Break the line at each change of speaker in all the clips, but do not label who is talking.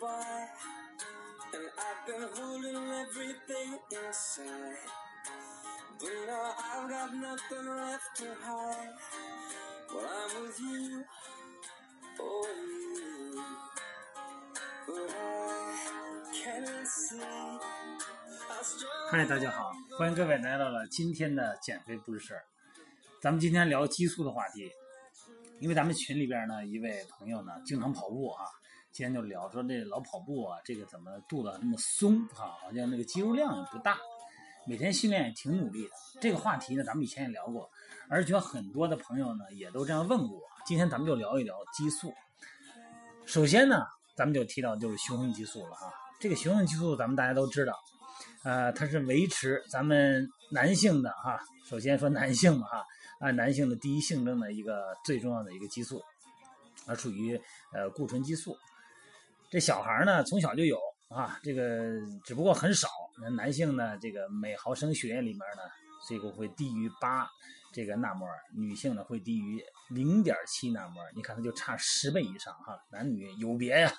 by, and I've been holding everything inside. But now I've got nothing left to hide. Well, I'm with you, oh you. But I can't see. how strong
嗨，大家好，欢迎各位来到了今天的减肥不是事儿。咱们今天聊激素的话题，因为咱们群里边呢一位朋友呢经常跑步啊， 今天就聊说这老跑步啊，这个怎么肚子那么松啊，好像那个肌肉量也不大，每天训练也挺努力的。这个话题呢，咱们以前也聊过，而且很多的朋友呢也都这样问过我。今天咱们就聊一聊激素。首先呢，咱们就提到就是雄性激素了哈。这个雄性激素咱们大家都知道，呃，它是维持咱们男性的哈，首先说男性嘛哈，啊，男性的第一性征的一个最重要的一个激素，它属于呃固醇激素。这小孩呢从小就有啊，这个只不过很少。那男性呢，这个每毫升血液里面呢，这个会低于八这个纳摩尔，女性呢会低于零点七纳摩尔。你看它就差十倍以上哈，男女有别呀。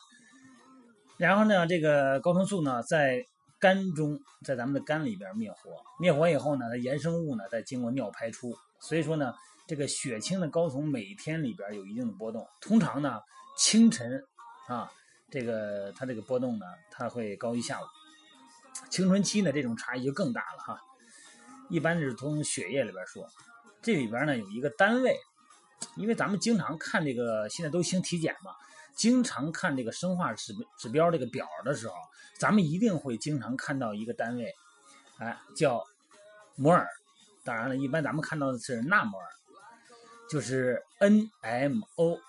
然后呢，这个睾酮素呢在肝中，在咱们的肝里边灭活，灭活以后呢，它衍生物呢再经过尿排出，所以说呢，这个血清的睾酮每天里边有一定的波动，通常呢清晨啊，这个它这个波动呢，它会高于下午。青春期呢这种差异就更大了哈，一般是从血液里边说，这里边呢有一个单位，因为咱们经常看这个现在都兴体检嘛。经常看这个生化指指标这个表的时候，咱们一定会经常看到一个单位，哎，叫摩尔。当然了，一般咱们看到的是纳摩尔，就是 NMOL，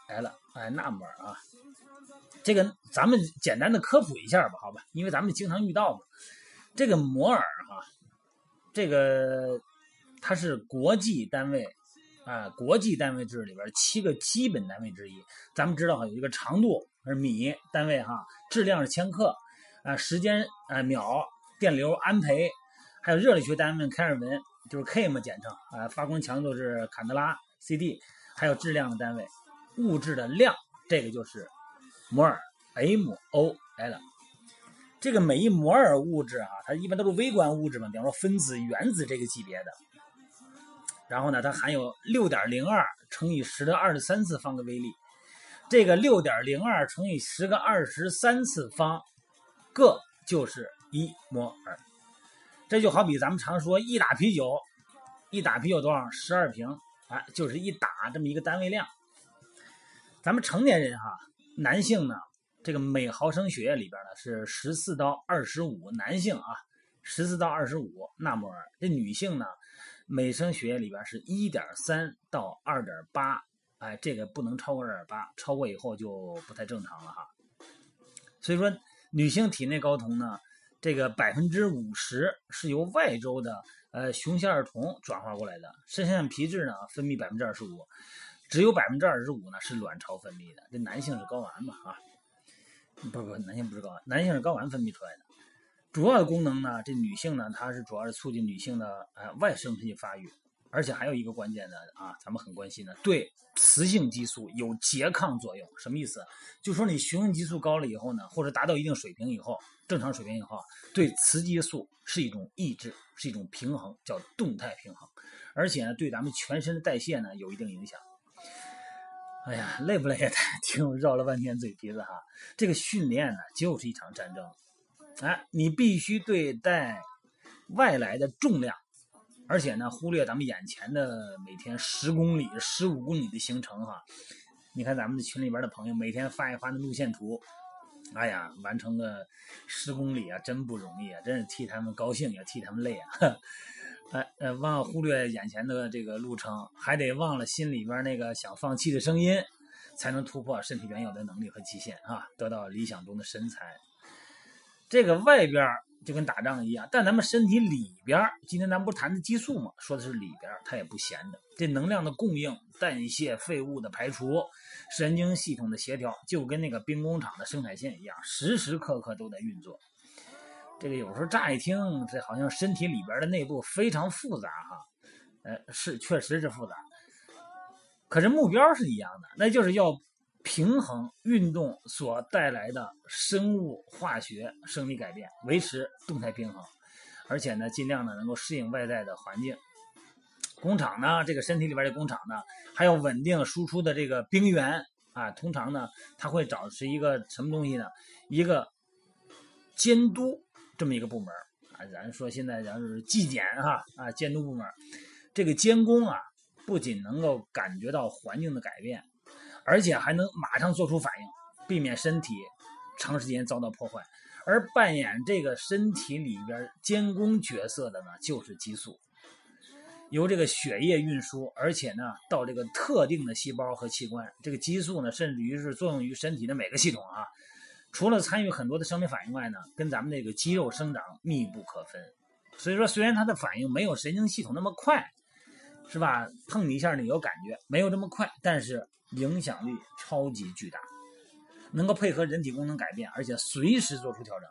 哎，纳摩尔啊。这个咱们简单的科普一下吧，好吧？因为咱们经常遇到嘛。这个摩尔哈，这个它是国际单位。啊，国际单位制里边七个基本单位之一。咱们知道哈，有一个长度是米单位哈，质量是千克，啊，时间啊秒，电流安培，还有热力学单位开尔文，就是 K 嘛简称啊，发光强度是坎德拉 CD，还有质量的单位，物质的量，这个就是摩尔 MOL。这个每一摩尔物质啊，它一般都是微观物质嘛，比方说分子、原子这个级别的。然后呢，它含有六点零二乘以十的二十三次方个微粒，这个六点零二乘以十个二十三次方个就是一摩尔。这就好比咱们常说一打啤酒，一打啤酒多少？十二瓶，哎，就是一打这么一个单位量。咱们成年人哈，男性呢，这个每毫升血液里边呢是十四到二十五，男性啊，十四到二十五纳摩尔。这女性呢？每升血液里边是一点三到二点八，哎，这个不能超过二点八，超过以后就不太正常了哈。所以说，女性体内睾酮呢，这个百分之五十是由外周的呃雄性二酮转化过来的，肾上腺皮质呢分泌百分之二十五，只有百分之二十五呢是卵巢分泌的。这男性是睾丸嘛啊？不不，男性不是睾丸，男性是睾丸分泌出来的。主要的功能呢，这女性呢，它是主要是促进女性的呃外生殖器发育，而且还有一个关键的啊，咱们很关心的，对雌性激素有拮抗作用。什么意思？就说你雄性激素高了以后呢，或者达到一定水平以后，正常水平以后，对雌激素是一种抑制，是一种平衡，叫动态平衡，而且呢，对咱们全身的代谢呢有一定影响。哎呀，累不累呀？听绕了半天嘴皮子哈，这个训练呢就是一场战争。哎，你必须对待外来的重量，而且呢，忽略咱们眼前的每天十公里、十五公里的行程哈。你看咱们的群里边的朋友每天发一发那路线图，哎呀，完成个十公里啊，真不容易啊，真是替他们高兴也替他们累啊。哎呃，忘忽略眼前的这个路程，还得忘了心里边那个想放弃的声音，才能突破身体原有的能力和极限啊，得到理想中的身材。这个外边就跟打仗一样，但咱们身体里边，今天咱们不是谈的激素吗？说的是里边，它也不闲的。这能量的供应、代谢、废物的排除、神经系统的协调，就跟那个兵工厂的生产线一样，时时刻刻都在运作。这个有时候乍一听，这好像身体里边的内部非常复杂哈，呃，是确实是复杂，可是目标是一样的，那就是要平衡运动所带来的生物化学生理改变，维持动态平衡，而且呢，尽量呢能够适应外在的环境。工厂呢，这个身体里边的工厂呢，还有稳定输出的这个兵源啊，通常呢，它会找是一个什么东西呢？一个监督这么一个部门啊，咱说现在咱是纪检哈啊，监督部门，这个监工啊。不仅能够感觉到环境的改变，而且还能马上做出反应，避免身体长时间遭到破坏。而扮演这个身体里边监工角色的呢，就是激素，由这个血液运输，而且呢到这个特定的细胞和器官。这个激素呢，甚至于是作用于身体的每个系统啊。除了参与很多的生理反应外呢，跟咱们这个肌肉生长密不可分。所以说，虽然它的反应没有神经系统那么快。是吧？碰你一下你有感觉，没有这么快，但是影响力超级巨大，能够配合人体功能改变，而且随时做出调整。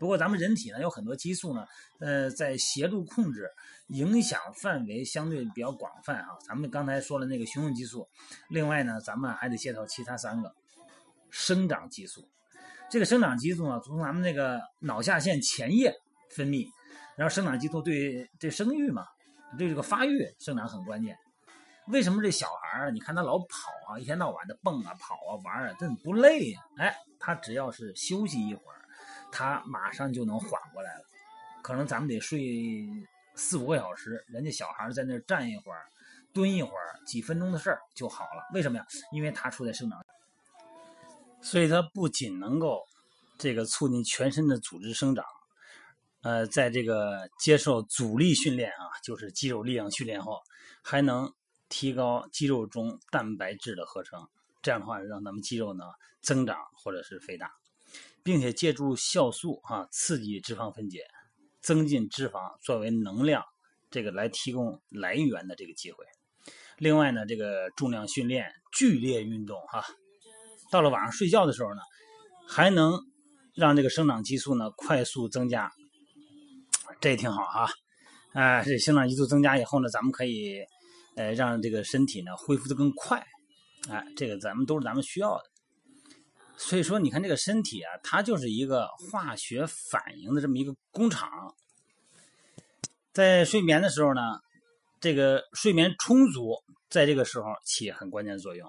不过咱们人体呢有很多激素呢，呃，在协助控制，影响范围相对比较广泛啊。咱们刚才说了那个雄性激素，另外呢，咱们还得介绍其他三个生长激素。这个生长激素呢，从咱们那个脑下腺前叶分泌，然后生长激素对这生育嘛。对这个发育生长很关键。为什么这小孩儿？你看他老跑啊，一天到晚的蹦啊、跑啊、玩啊，这不累呀？哎，他只要是休息一会儿，他马上就能缓过来了。可能咱们得睡四五个小时，人家小孩在那站一会儿、蹲一会儿，几分钟的事儿就好了。为什么呀？因为他处在生长，所以它不仅能够这个促进全身的组织生长。呃，在这个接受阻力训练啊，就是肌肉力量训练后，还能提高肌肉中蛋白质的合成，这样的话让咱们肌肉呢增长或者是肥大，并且借助酵素啊刺激脂肪分解，增进脂肪作为能量这个来提供来源的这个机会。另外呢，这个重量训练、剧烈运动哈，到了晚上睡觉的时候呢，还能让这个生长激素呢快速增加。这也挺好啊，哎，这生长激素增加以后呢，咱们可以，呃，让这个身体呢恢复的更快，哎，这个咱们都是咱们需要的。所以说，你看这个身体啊，它就是一个化学反应的这么一个工厂。在睡眠的时候呢，这个睡眠充足，在这个时候起很关键作用。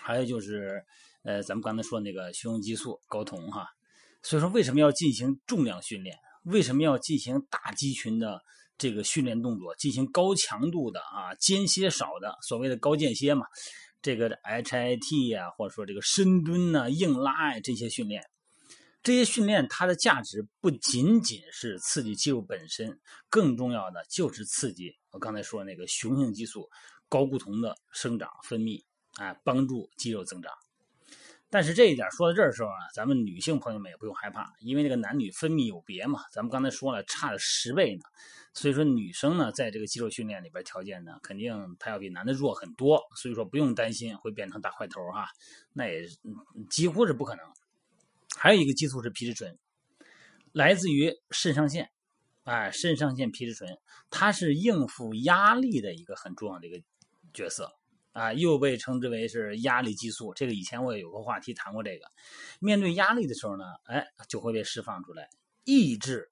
还有就是，呃，咱们刚才说那个雄性激素睾酮哈，所以说为什么要进行重量训练？为什么要进行大肌群的这个训练动作？进行高强度的啊，间歇少的，所谓的高间歇嘛。这个 HIT 呀，或者说这个深蹲呐、硬拉呀这些训练，这些训练它的价值不仅仅是刺激肌肉本身，更重要的就是刺激我刚才说那个雄性激素睾固酮的生长分泌，啊，帮助肌肉增长。但是这一点说到这儿的时候啊，咱们女性朋友们也不用害怕，因为这个男女分泌有别嘛。咱们刚才说了，差了十倍呢。所以说女生呢，在这个肌肉训练里边条件呢，肯定她要比男的弱很多。所以说不用担心会变成大块头哈，那也几乎是不可能。还有一个激素是皮质醇，来自于肾上腺，哎，肾上腺皮质醇，它是应付压力的一个很重要的一个角色。啊，又被称之为是压力激素。这个以前我也有个话题谈过。这个面对压力的时候呢，哎，就会被释放出来，抑制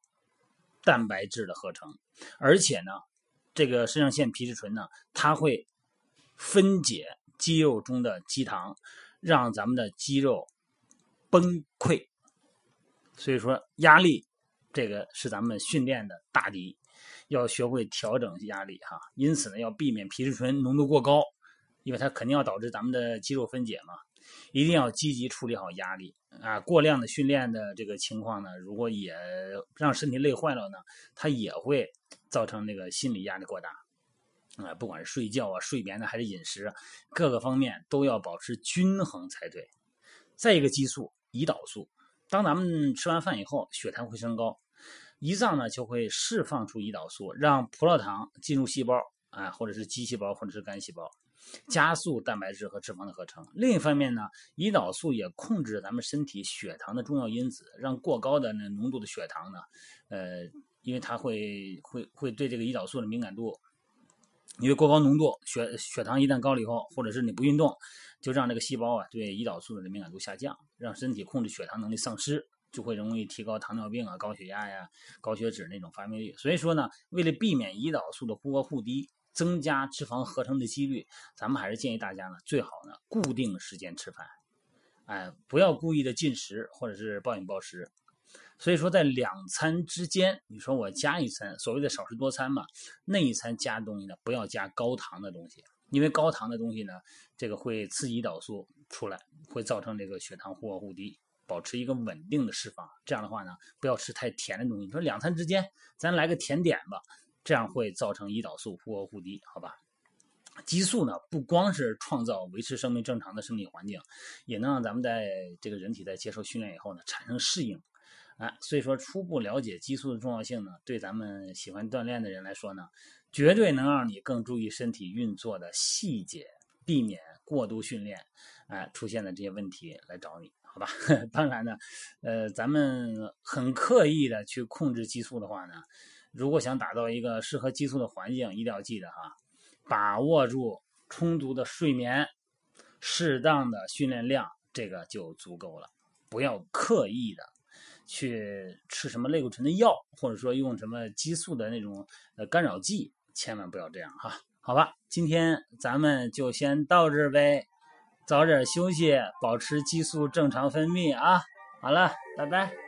蛋白质的合成。而且呢，这个肾上腺皮质醇呢，它会分解肌肉中的肌糖，让咱们的肌肉崩溃。所以说，压力这个是咱们训练的大敌，要学会调整压力哈。因此呢，要避免皮质醇浓度过高。因为它肯定要导致咱们的肌肉分解嘛，一定要积极处理好压力啊！过量的训练的这个情况呢，如果也让身体累坏了呢，它也会造成那个心理压力过大啊！不管是睡觉啊、睡眠呢，还是饮食，各个方面都要保持均衡才对。再一个激素胰岛素，当咱们吃完饭以后，血糖会升高，胰脏呢就会释放出胰岛素，让葡萄糖进入细胞啊，或者是肌细胞，或者是肝细胞。加速蛋白质和脂肪的合成。另一方面呢，胰岛素也控制咱们身体血糖的重要因子，让过高的那浓度的血糖呢，呃，因为它会会会对这个胰岛素的敏感度因为过高浓度血血糖一旦高了以后，或者是你不运动，就让这个细胞啊对胰岛素的敏感度下降，让身体控制血糖能力丧失，就会容易提高糖尿病啊、高血压呀、高血脂那种发病率。所以说呢，为了避免胰岛素的忽高忽低，增加脂肪合成的几率，咱们还是建议大家呢，最好呢固定时间吃饭，哎，不要故意的进食或者是暴饮暴食。所以说，在两餐之间，你说我加一餐，所谓的少食多餐嘛，那一餐加东西呢，不要加高糖的东西，因为高糖的东西呢，这个会刺激胰岛素出来，会造成这个血糖忽高忽低，保持一个稳定的释放。这样的话呢，不要吃太甜的东西。你说两餐之间，咱来个甜点吧，这样会造成胰岛素忽高忽低，好吧？激素呢，不光是创造维持生命正常的生理环境，也能让咱们在这个人体在接受训练以后呢，产生适应。啊，所以说初步了解激素的重要性呢，对咱们喜欢锻炼的人来说呢，绝对能让你更注意身体运作的细节，避免过度训练，哎，出现的这些问题来找你，好吧？当然呢，呃，咱们很刻意的去控制激素的话呢，如果想打造一个适合激素的环境，一定要记得哈，把握住充足的睡眠，适当的训练量，这个就足够了，不要刻意的。去吃什么类固醇的药，或者说用什么激素的那种呃干扰剂，千万不要这样哈。好吧，今天咱们就先到这呗，早点休息，保持激素正常分泌啊。好了，拜拜。